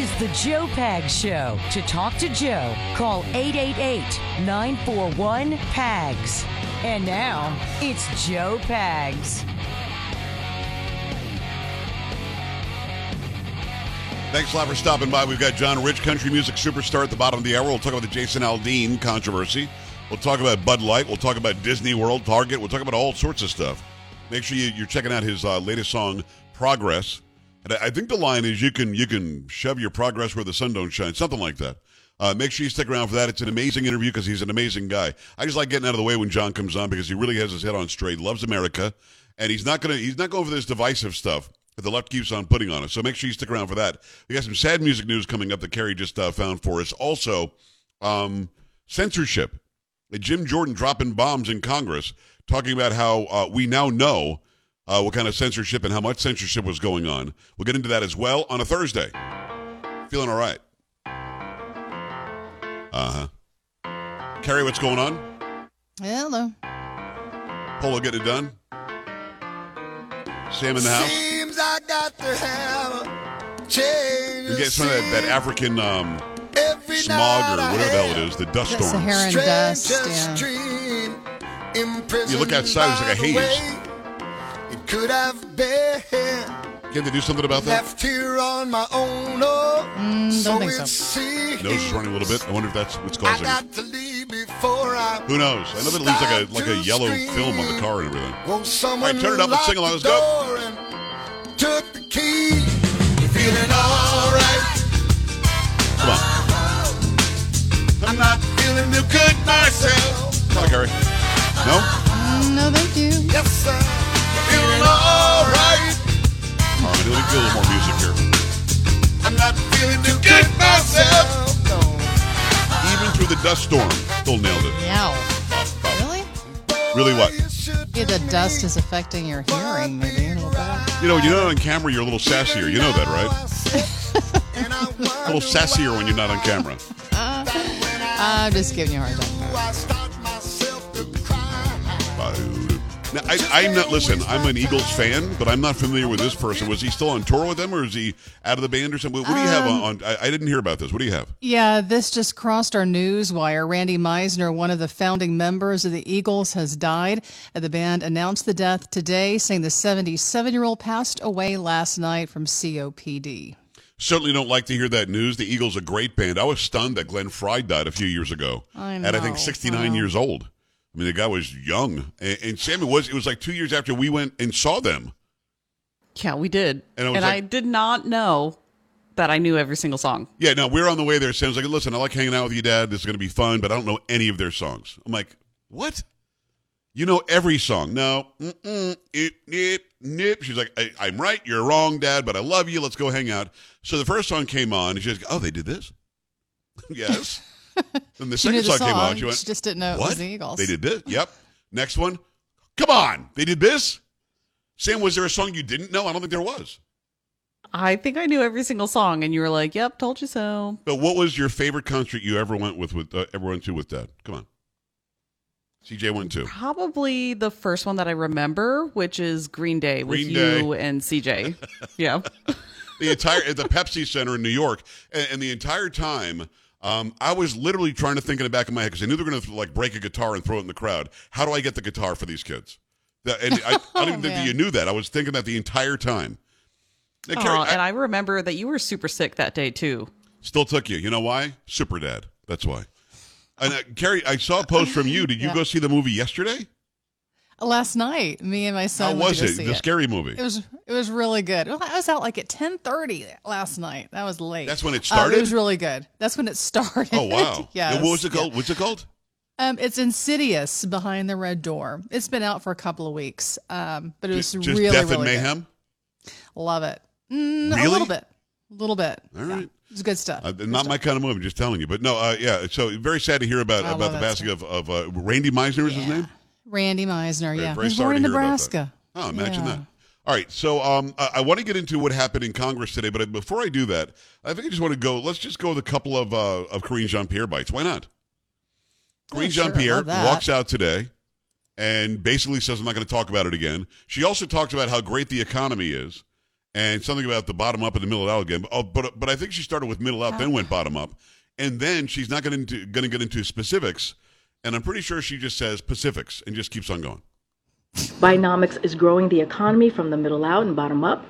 is the Joe Pag Show. To talk to Joe, call 888 941 PAGS. And now, it's Joe Pags. Thanks a lot for stopping by. We've got John Rich, country music superstar at the bottom of the hour. We'll talk about the Jason Aldean controversy. We'll talk about Bud Light. We'll talk about Disney World, Target. We'll talk about all sorts of stuff. Make sure you, are checking out his uh, latest song, Progress. And I, think the line is you can you can shove your progress where the sun don't shine, something like that. Uh, make sure you stick around for that. It's an amazing interview because he's an amazing guy. I just like getting out of the way when John comes on because he really has his head on straight, loves America, and he's not gonna he's not going for this divisive stuff that the left keeps on putting on us. So make sure you stick around for that. We got some sad music news coming up that Carrie just uh, found for us. Also, um, censorship. Jim Jordan dropping bombs in Congress, talking about how uh, we now know uh, what kind of censorship and how much censorship was going on. We'll get into that as well on a Thursday. Feeling all right. Uh huh. Carrie, what's going on? Hello. Polo getting it done? Sam in the house? Seems I got to have a change. We get some of that, that African um, Every smog or whatever the hell it have is, the dust storm. Saharan dust. Yeah. You look outside, it's like a by the haze. Way It could have been Can't they do something about that? left here on my own. Oh, Mm, don't think it so. Nose is running a little bit. I wonder if that's what's causing it. got to leave before I. Who knows? I know that it leaves like a like a yellow film on the car and everything. Won't someone turn it up, let's sing along, let's go. lock the door and Took the key, dust storm, still nailed it. Meow. Really? Really what? Yeah, the dust is affecting your hearing, maybe a little bit. You know, you're not on camera, you're a little sassier. You know that, right? A little sassier when you're not on camera. Uh, I'm just giving you a hard time. Now, I, I'm not. Listen, I'm an Eagles fan, but I'm not familiar with this person. Was he still on tour with them, or is he out of the band or something? What do you have on? on I, I didn't hear about this. What do you have? Yeah, this just crossed our news wire. Randy Meisner, one of the founding members of the Eagles, has died. The band announced the death today, saying the 77 year old passed away last night from COPD. Certainly don't like to hear that news. The Eagles a great band. I was stunned that Glenn Frey died a few years ago, I at I think 69 Wow. years old. I mean, the guy was young, and, and Sam, it was it was like two years after we went and saw them. Yeah, we did. And And, it was I like- did not know that I knew every single song. Yeah, no, we are on the way there. Sam's like, listen, I like hanging out with you, Dad. This is going to be fun, but I don't know any of their songs. I'm like, what? You know every song? No. Mm-mm, it, nip, nip. She's like, I, I'm right. You're wrong, Dad, but I love you. Let's go hang out. So the first song came on, and she's like, oh, they did this? yes. Then the She second the song, came on. song, She went, she just didn't know it was the Eagles. They did this? Yep. Next one. Come on. They did this? Sam, was there a song you didn't know? I don't think there was. I think I knew every single song, and you were like, "Yep, told you so." But what was your favorite concert you ever went with? With uh, ever went to with Dad? Come on. CJ went to. Probably the first one that I remember, which is Green Day with Green you and CJ. yeah. The entire at the Pepsi Center in New York, and, and the entire time, um, I was literally trying to think in the back of my head because I knew they were going to like break a guitar and throw it in the crowd. How do I get the guitar for these kids? That- and I, I don't even think that you knew that. I was thinking that the entire time. Now, Carrie, Aw, I- and I remember that you were super sick that day too. Still took you. You know why? Super Dad. That's why. And uh, Carrie, I saw a post from you. Did you Yeah. go see the movie yesterday? Last night, me and my How son went was it? The it. scary movie. It was it was really good. Well, I was out like at ten thirty last night. That was late. That's when it Uh, started? it was really good. That's when it started. oh wow! yes. What was it called? What's it called? Um, it's Insidious Behind the Red Door. It's been out for a couple of weeks, um, but it was Just really Death really and good. Mayhem. Love it. Mm, A little bit. A little bit. All Yeah. right. It's good stuff. Uh, not my kind of movie. I'm just telling you. But no, uh, yeah. So very sad to hear about I about the passing of, of uh, Randy Meisner. Is his name? Randy Meisner. Yeah, very was sorry born in to hear about that. Nebraska. Oh, imagine Yeah. that. All right, so um, I, I want to get into what happened in Congress today, but before I do that, I think I just want to go. Let's just go with a couple of uh, of Karine Jean Pierre bites. Why not? Karine Oh, Jean Pierre that. walks out today and basically says, "I'm not going to talk about it again." She also talks about how great the economy is, and something about the bottom up and the middle out again. Oh, but but I think she started with middle out, then went bottom up, and then she's not going to going to get into specifics. And I'm pretty sure she just says Pacifics and just keeps on going. Bidenomics is growing the economy from the middle out and bottom up,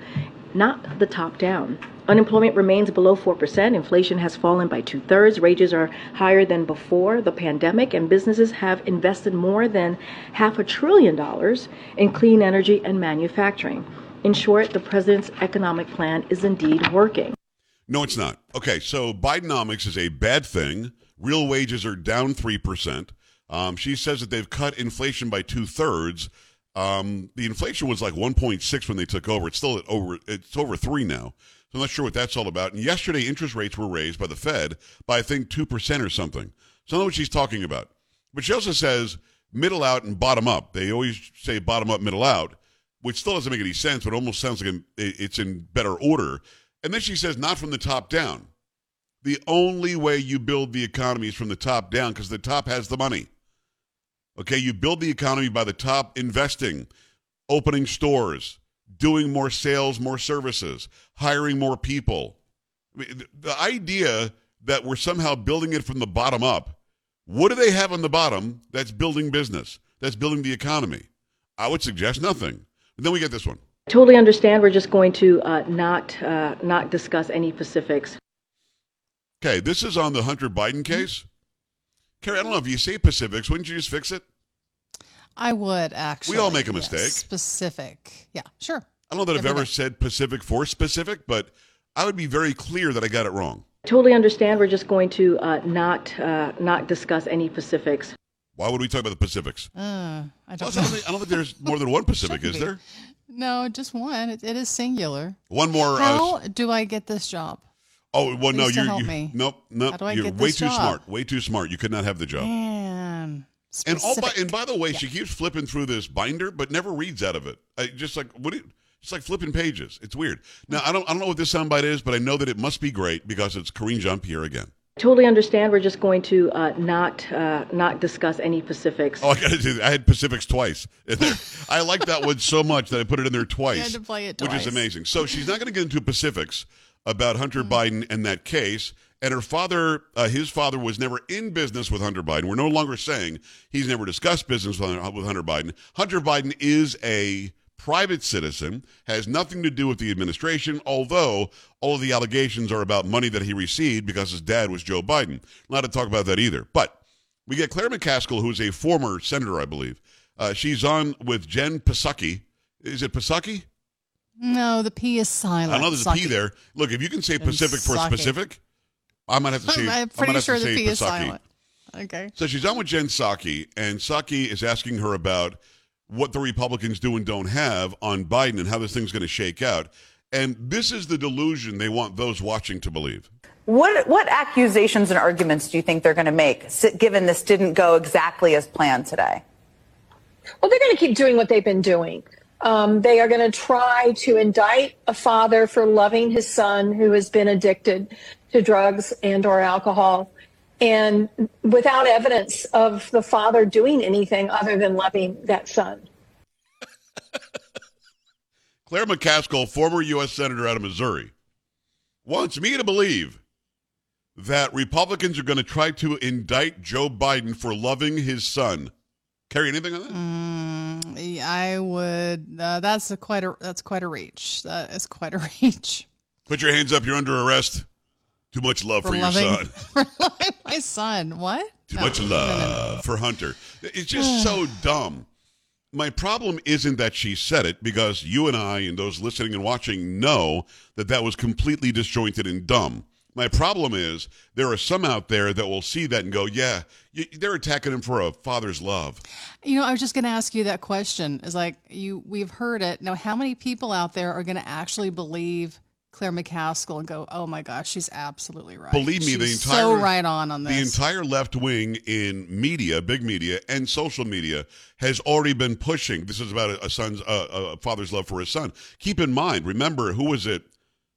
not the top down. Unemployment remains below 4%. Inflation has fallen by two thirds. Wages are higher than before the pandemic, and businesses have invested more than half a trillion dollars in clean energy and manufacturing. In short, the president's economic plan is indeed working. No, it's not. Okay, so Bidenomics is a bad thing. Real wages are down 3%. Um, she says that they've cut inflation by two thirds. Um, the inflation was like 1.6 when they took over. It's still at over. It's over three now. So I'm not sure what that's all about. And yesterday, interest rates were raised by the Fed by I think two percent or something. So I don't know what she's talking about. But she also says middle out and bottom up. They always say bottom up, middle out, which still doesn't make any sense. But almost sounds like it's in better order. And then she says not from the top down. The only way you build the economy is from the top down because the top has the money. Okay, you build the economy by the top investing, opening stores, doing more sales, more services, hiring more people. I mean, the idea that we're somehow building it from the bottom up, what do they have on the bottom that's building business, that's building the economy? I would suggest nothing. And then we get this one. Totally understand. We're just going to uh, not uh, not discuss any specifics. Okay, this is on the Hunter Biden case. Carrie, I don't know if you say Pacifics, wouldn't you just fix it? I would actually. We all make a yes. mistake. Specific. Yeah, sure. I don't know that I've ever day. said Pacific for specific, but I would be very clear that I got it wrong. Totally understand. We're just going to uh, not uh, not discuss any Pacifics. Why would we talk about the Pacifics? Uh, I don't Plus, know. I don't, think, I don't think there's more than one Pacific, is be. there? No, just one. It, it is singular. One more. How Uh, do I get this job? oh, well, no, Please to you. help you me. nope, nope. How do I you're get way this too job? smart. Way too smart. You could not have the job. Man. And all by, and by the way, she keeps flipping through this binder, but never reads out of it. I just like what? Do you, it's like flipping pages. It's weird. Now I don't I don't know what this soundbite is, but I know that it must be great because it's Karine Jean Pierre again. Totally understand. We're just going to uh, not uh, not discuss any Pacifics. Oh, I got to do. that. I had Pacifics twice. I like that one so much that I put it in there twice. You had to play it which is amazing. So she's not going to get into Pacifics about Hunter Mm-hmm. Biden and that case. And her father, uh, his father, was never in business with Hunter Biden. We're no longer saying he's never discussed business with with Hunter Biden. Hunter Biden is a private citizen, has nothing to do with the administration, although all of the allegations are about money that he received because his dad was Joe Biden. Not to talk about that either. But we get Claire McCaskill, who's a former senator, I believe. Uh, she's on with Jen Psaki. Is it Psaki? No, the P is silent. I know there's a P there. Look, if you can say Pacific for Psaki. specific, I might have to say. I'm, I might pretty sure to the say P is silent. Okay. So she's on with Jen Psaki, and Psaki is asking her about what the Republicans do and don't have on Biden and how this thing's going to shake out. And this is the delusion they want those watching to believe. What what accusations and arguments do you think they're going to make, given this didn't go exactly as planned today? Well, they're going to keep doing what they've been doing. Um, they are going to try to indict a father for loving his son who has been addicted to drugs and or alcohol and without evidence of the father doing anything other than loving that son. Claire McCaskill, former U.S. Senator out of Missouri, wants me to believe that Republicans are going to try to indict Joe Biden for loving his son. Carrie anything on that? Mm, I would. Uh, that's a quite a. That's quite a reach. That is quite a reach. Put your hands up. You're under arrest. Too much love for, your loving, son. for my son. What? Too No, much no, love for Hunter. It's just so dumb. My problem isn't that she said it because you and I and those listening and watching know that that was completely disjointed and dumb. My problem is there are some out there that will see that and go, "Yeah, they're attacking him for a father's love." You know, I was just going to ask you that question. Is like you, we've heard it. Now, how many people out there are going to actually believe Claire McCaskill and go, "Oh my gosh, she's absolutely right." Believe me, the entire so right on on the entire left wing in media, big media, and social media has already been pushing. This is about a, a son's, uh, a father's love for his son. Keep in mind, remember who was it?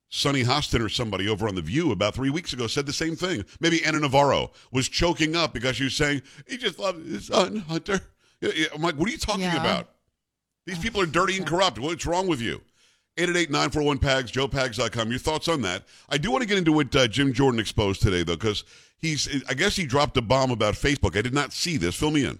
Sunny Hostin or somebody over on the View about three weeks ago said the same thing. Maybe Ana Navarro was choking up because she was saying he just loves his son Hunter. I'm like, what are you talking Yeah. about? These people are dirty and corrupt. What's wrong with you? 888-941-PAGS, joepags.com. Your thoughts on that? I do want to get into what uh, Jim Jordan exposed today, though, because he's, I guess he dropped a bomb about Facebook. I did not see this. Fill me in.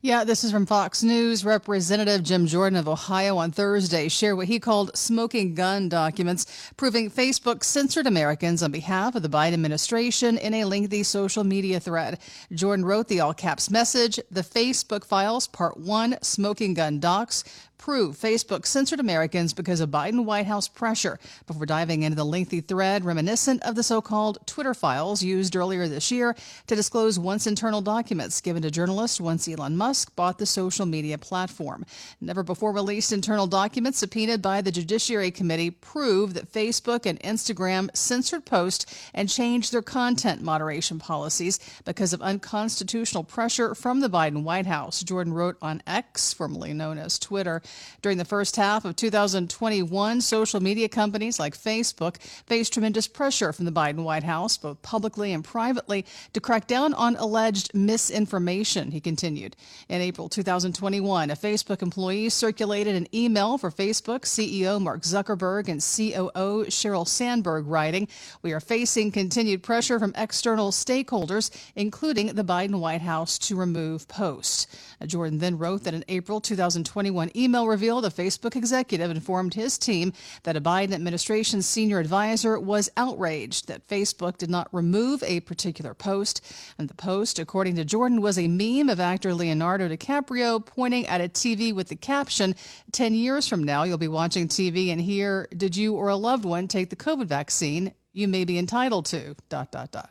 Yeah, this is from Fox News. Representative Jim Jordan of Ohio on Thursday shared what he called smoking gun documents proving Facebook censored Americans on behalf of the Biden administration in a lengthy social media thread. Jordan wrote the all caps message The Facebook Files, Part 1 Smoking Gun Docs prove Facebook censored Americans because of Biden White House pressure before diving into the lengthy thread reminiscent of the so called Twitter files used earlier this year to disclose once internal documents given to journalists once Elon Musk bought the social media platform. Never before released internal documents subpoenaed by the Judiciary Committee prove that Facebook and Instagram censored posts and changed their content moderation policies because of unconstitutional pressure from the Biden White House. Jordan wrote on X, formerly known as Twitter. During the first half of 2021, social media companies like Facebook faced tremendous pressure from the Biden White House, both publicly and privately, to crack down on alleged misinformation, he continued. In April 2021, a Facebook employee circulated an email for Facebook CEO Mark Zuckerberg and COO Sheryl Sandberg, writing, We are facing continued pressure from external stakeholders, including the Biden White House, to remove posts. Jordan then wrote that an April 2021 email revealed a Facebook executive informed his team that a Biden administration senior advisor was outraged that Facebook did not remove a particular post. And the post, according to Jordan, was a meme of actor Leonardo DiCaprio pointing at a TV with the caption 10 years from now, you'll be watching TV and hear, Did you or a loved one take the COVID vaccine? You may be entitled to. Dot, dot, dot.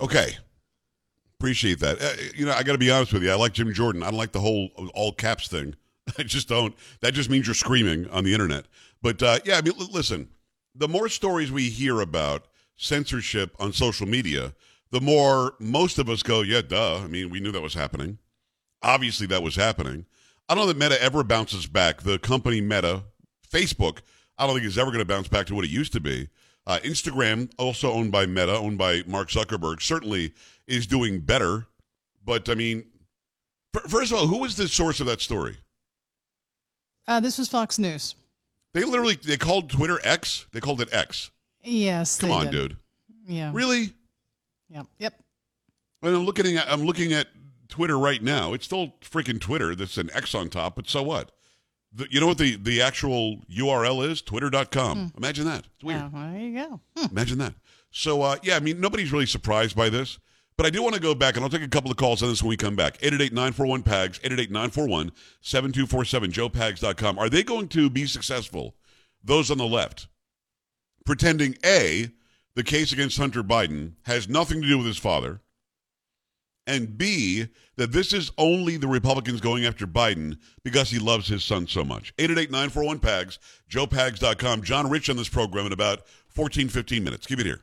Okay. Appreciate that. Uh, you know, I got to be honest with you. I like Jim Jordan. I don't like the whole all caps thing. I just don't. That just means you're screaming on the internet. But uh, yeah, I mean, l- listen, the more stories we hear about censorship on social media, the more most of us go, yeah, duh. I mean, we knew that was happening. Obviously, that was happening. I don't know that Meta ever bounces back. The company Meta, Facebook, I don't think is ever going to bounce back to what it used to be. Uh, Instagram, also owned by Meta, owned by Mark Zuckerberg, certainly is doing better. But I mean, first of all, who was the source of that story? Uh, this was Fox News. They literally they called Twitter X. They called it X. Yes. Come on, did. dude. Yeah. Really? Yep. Yep. And I'm looking at I'm looking at Twitter right now. It's still freaking Twitter. That's an X on top. But so what? The, you know what the the actual URL is? Twitter.com. Imagine that. It's weird. Yeah, there you go. Hmm. Imagine that. So, uh, yeah, I mean, nobody's really surprised by this. But I do want to go back, and I'll take a couple of calls on this when we come back. 888-941-PAGS, 888-941-7247, joepags.com. Are they going to be successful, those on the left, pretending, A, the case against Hunter Biden has nothing to do with his father, and B, that this is only the Republicans going after Biden because he loves his son so much. 888-941-PAGS, joepags.com. John Rich on this program in about 14, 15 minutes. Keep it here.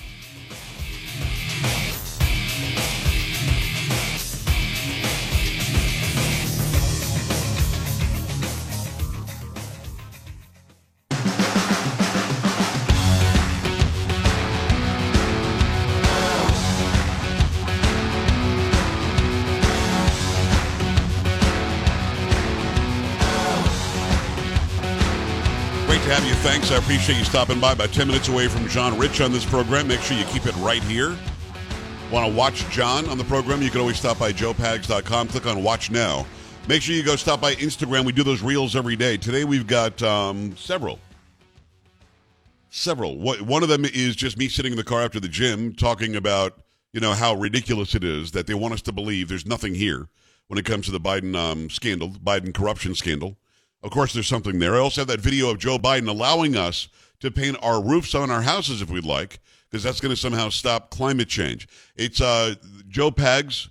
Have you. Thanks. I appreciate you stopping by. About 10 minutes away from John Rich on this program. Make sure you keep it right here. Want to watch John on the program? You can always stop by joepags.com. Click on Watch Now. Make sure you go stop by Instagram. We do those reels every day. Today we've got um, several. Several. One of them is just me sitting in the car after the gym talking about, you know, how ridiculous it is that they want us to believe there's nothing here when it comes to the Biden um, scandal, Biden corruption scandal. Of course, there's something there. I also have that video of Joe Biden allowing us to paint our roofs on our houses if we'd like, because that's going to somehow stop climate change. It's uh, Joe Pags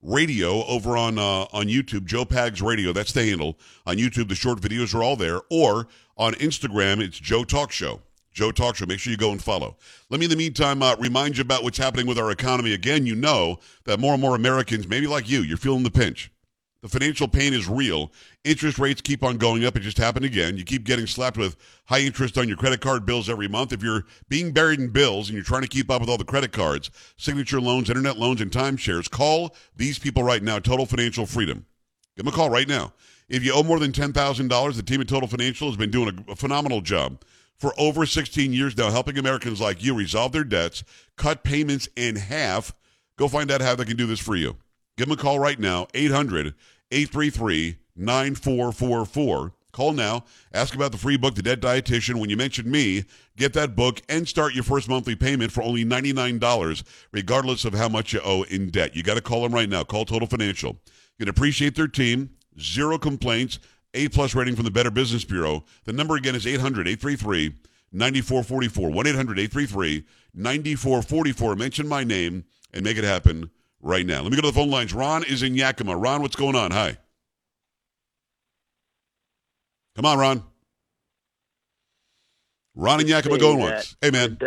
Radio over on uh, on YouTube. Joe Pags Radio. That's the handle on YouTube. The short videos are all there. Or on Instagram, it's Joe Talk Show. Joe Talk Show. Make sure you go and follow. Let me, in the meantime, uh, remind you about what's happening with our economy. Again, you know that more and more Americans, maybe like you, you're feeling the pinch. The financial pain is real. Interest rates keep on going up. It just happened again. You keep getting slapped with high interest on your credit card bills every month. If you're being buried in bills and you're trying to keep up with all the credit cards, signature loans, internet loans, and timeshares, call these people right now, Total Financial Freedom. Give them a call right now. If you owe more than $10,000, the team at Total Financial has been doing a, phenomenal job for over 16 years now, helping Americans like you resolve their debts, cut payments in half. Go find out how they can do this for you. Give them a call right now, 800 833 9444. Call now. Ask about the free book, The Dead Dietitian. When you mention me, get that book and start your first monthly payment for only $99, regardless of how much you owe in debt. You got to call them right now. Call Total Financial. You can appreciate their team. Zero complaints. A plus rating from the Better Business Bureau. The number again is 800 833 9444. 1 800 833 9444. Mention my name and make it happen right now. Let me go to the phone lines. Ron is in Yakima. Ron, what's going on? Hi. Come on, Ron. Ron in Yakima going once. Hey, man.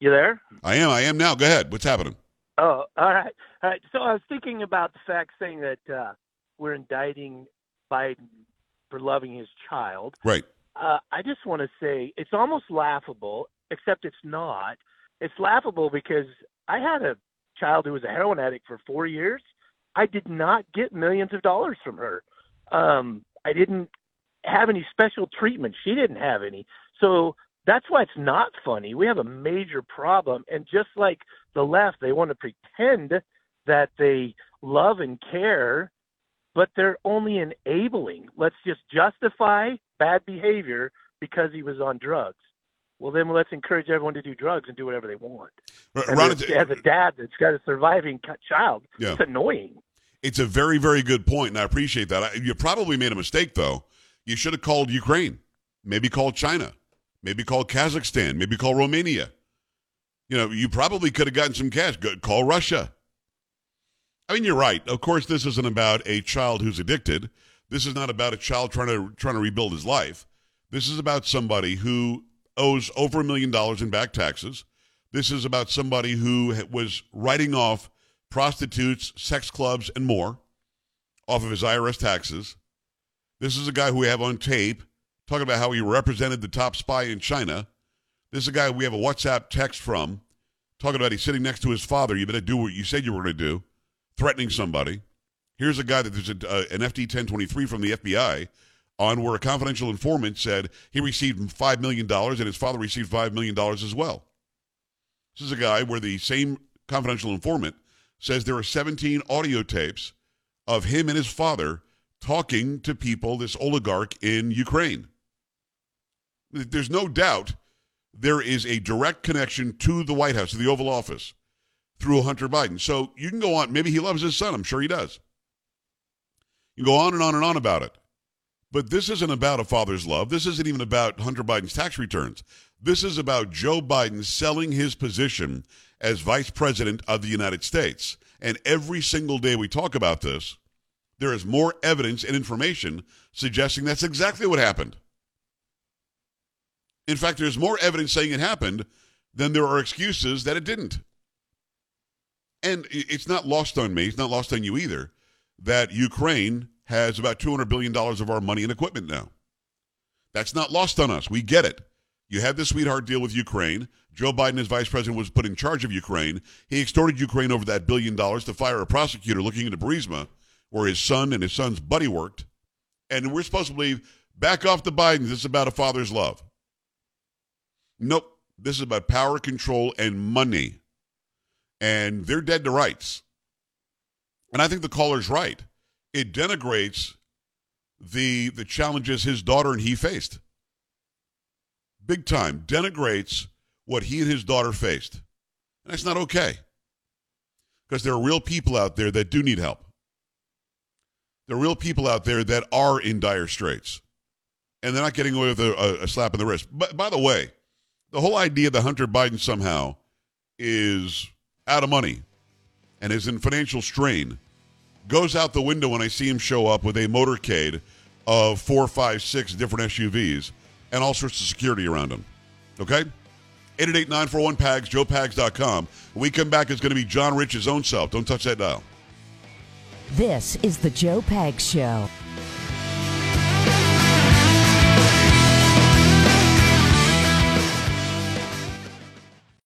You there? I am. I am now. Go ahead. What's happening? Oh, all right. All right. So I was thinking about the fact saying that uh, we're indicting Biden for loving his child. Right. Uh, I just want to say it's almost laughable, except it's not. It's laughable because I had a child who was a heroin addict for four years. I did not get millions of dollars from her. Um, I didn't have any special treatment. She didn't have any. So that's why it's not funny. We have a major problem. And just like the left, they want to pretend that they love and care, but they're only enabling. Let's just justify bad behavior because he was on drugs. Well, then let's encourage everyone to do drugs and do whatever they want. R- And Ron, as, it's- as a uh, dad that's got a surviving child, Yeah. it's annoying. It's a very, very good point, and I appreciate that. I, you probably made a mistake, though. You should have called Ukraine, maybe called China, maybe called Kazakhstan, maybe call Romania. You know, you probably could have gotten some cash. Go, call Russia. I mean, you're right. Of course, this isn't about a child who's addicted. This is not about a child trying to trying to rebuild his life. This is about somebody who owes over a million dollars in back taxes. This is about somebody who was writing off prostitutes, sex clubs, and more off of his IRS taxes. This is a guy who we have on tape talking about how he represented the top spy in China. This is a guy we have a WhatsApp text from talking about he's sitting next to his father. You better do what you said you were going to do, threatening somebody. Here's a guy that there's a, uh, an FD 1023 from the FBI on where a confidential informant said he received $5 million and his father received $5 million as well. This is a guy where the same confidential informant says there are 17 audio tapes of him and his father talking to people, this oligarch in Ukraine. There's no doubt there is a direct connection to the White House, to the Oval Office, through Hunter Biden. So you can go on. Maybe he loves his son. I'm sure he does. You go on and on and on about it. But this isn't about a father's love. This isn't even about Hunter Biden's tax returns. This is about Joe Biden selling his position as vice president of the United States. And every single day we talk about this, there is more evidence and information suggesting that's exactly what happened. In fact, there's more evidence saying it happened than there are excuses that it didn't. And it's not lost on me, it's not lost on you either, that Ukraine has about $200 billion of our money and equipment now. That's not lost on us. We get it. You had the sweetheart deal with Ukraine. Joe Biden, as vice president, was put in charge of Ukraine. He extorted Ukraine over that billion dollars to fire a prosecutor looking into Burisma, where his son and his son's buddy worked. And we're supposed to believe back off the Bidens. This is about a father's love. Nope. This is about power, control, and money. And they're dead to rights. And I think the caller's right. It denigrates the the challenges his daughter and he faced. Big time. Denigrates what he and his daughter faced. And that's not okay. Because there are real people out there that do need help. There are real people out there that are in dire straits. And they're not getting away with a, a, a slap in the wrist. But by the way, the whole idea that Hunter Biden somehow is out of money and is in financial strain goes out the window when I see him show up with a motorcade of four, five, six different SUVs and all sorts of security around him. Okay? 888-941-PAGS, joepags.com. When we come back, it's going to be John Rich's own self. Don't touch that dial. This is the Joe Pags Show.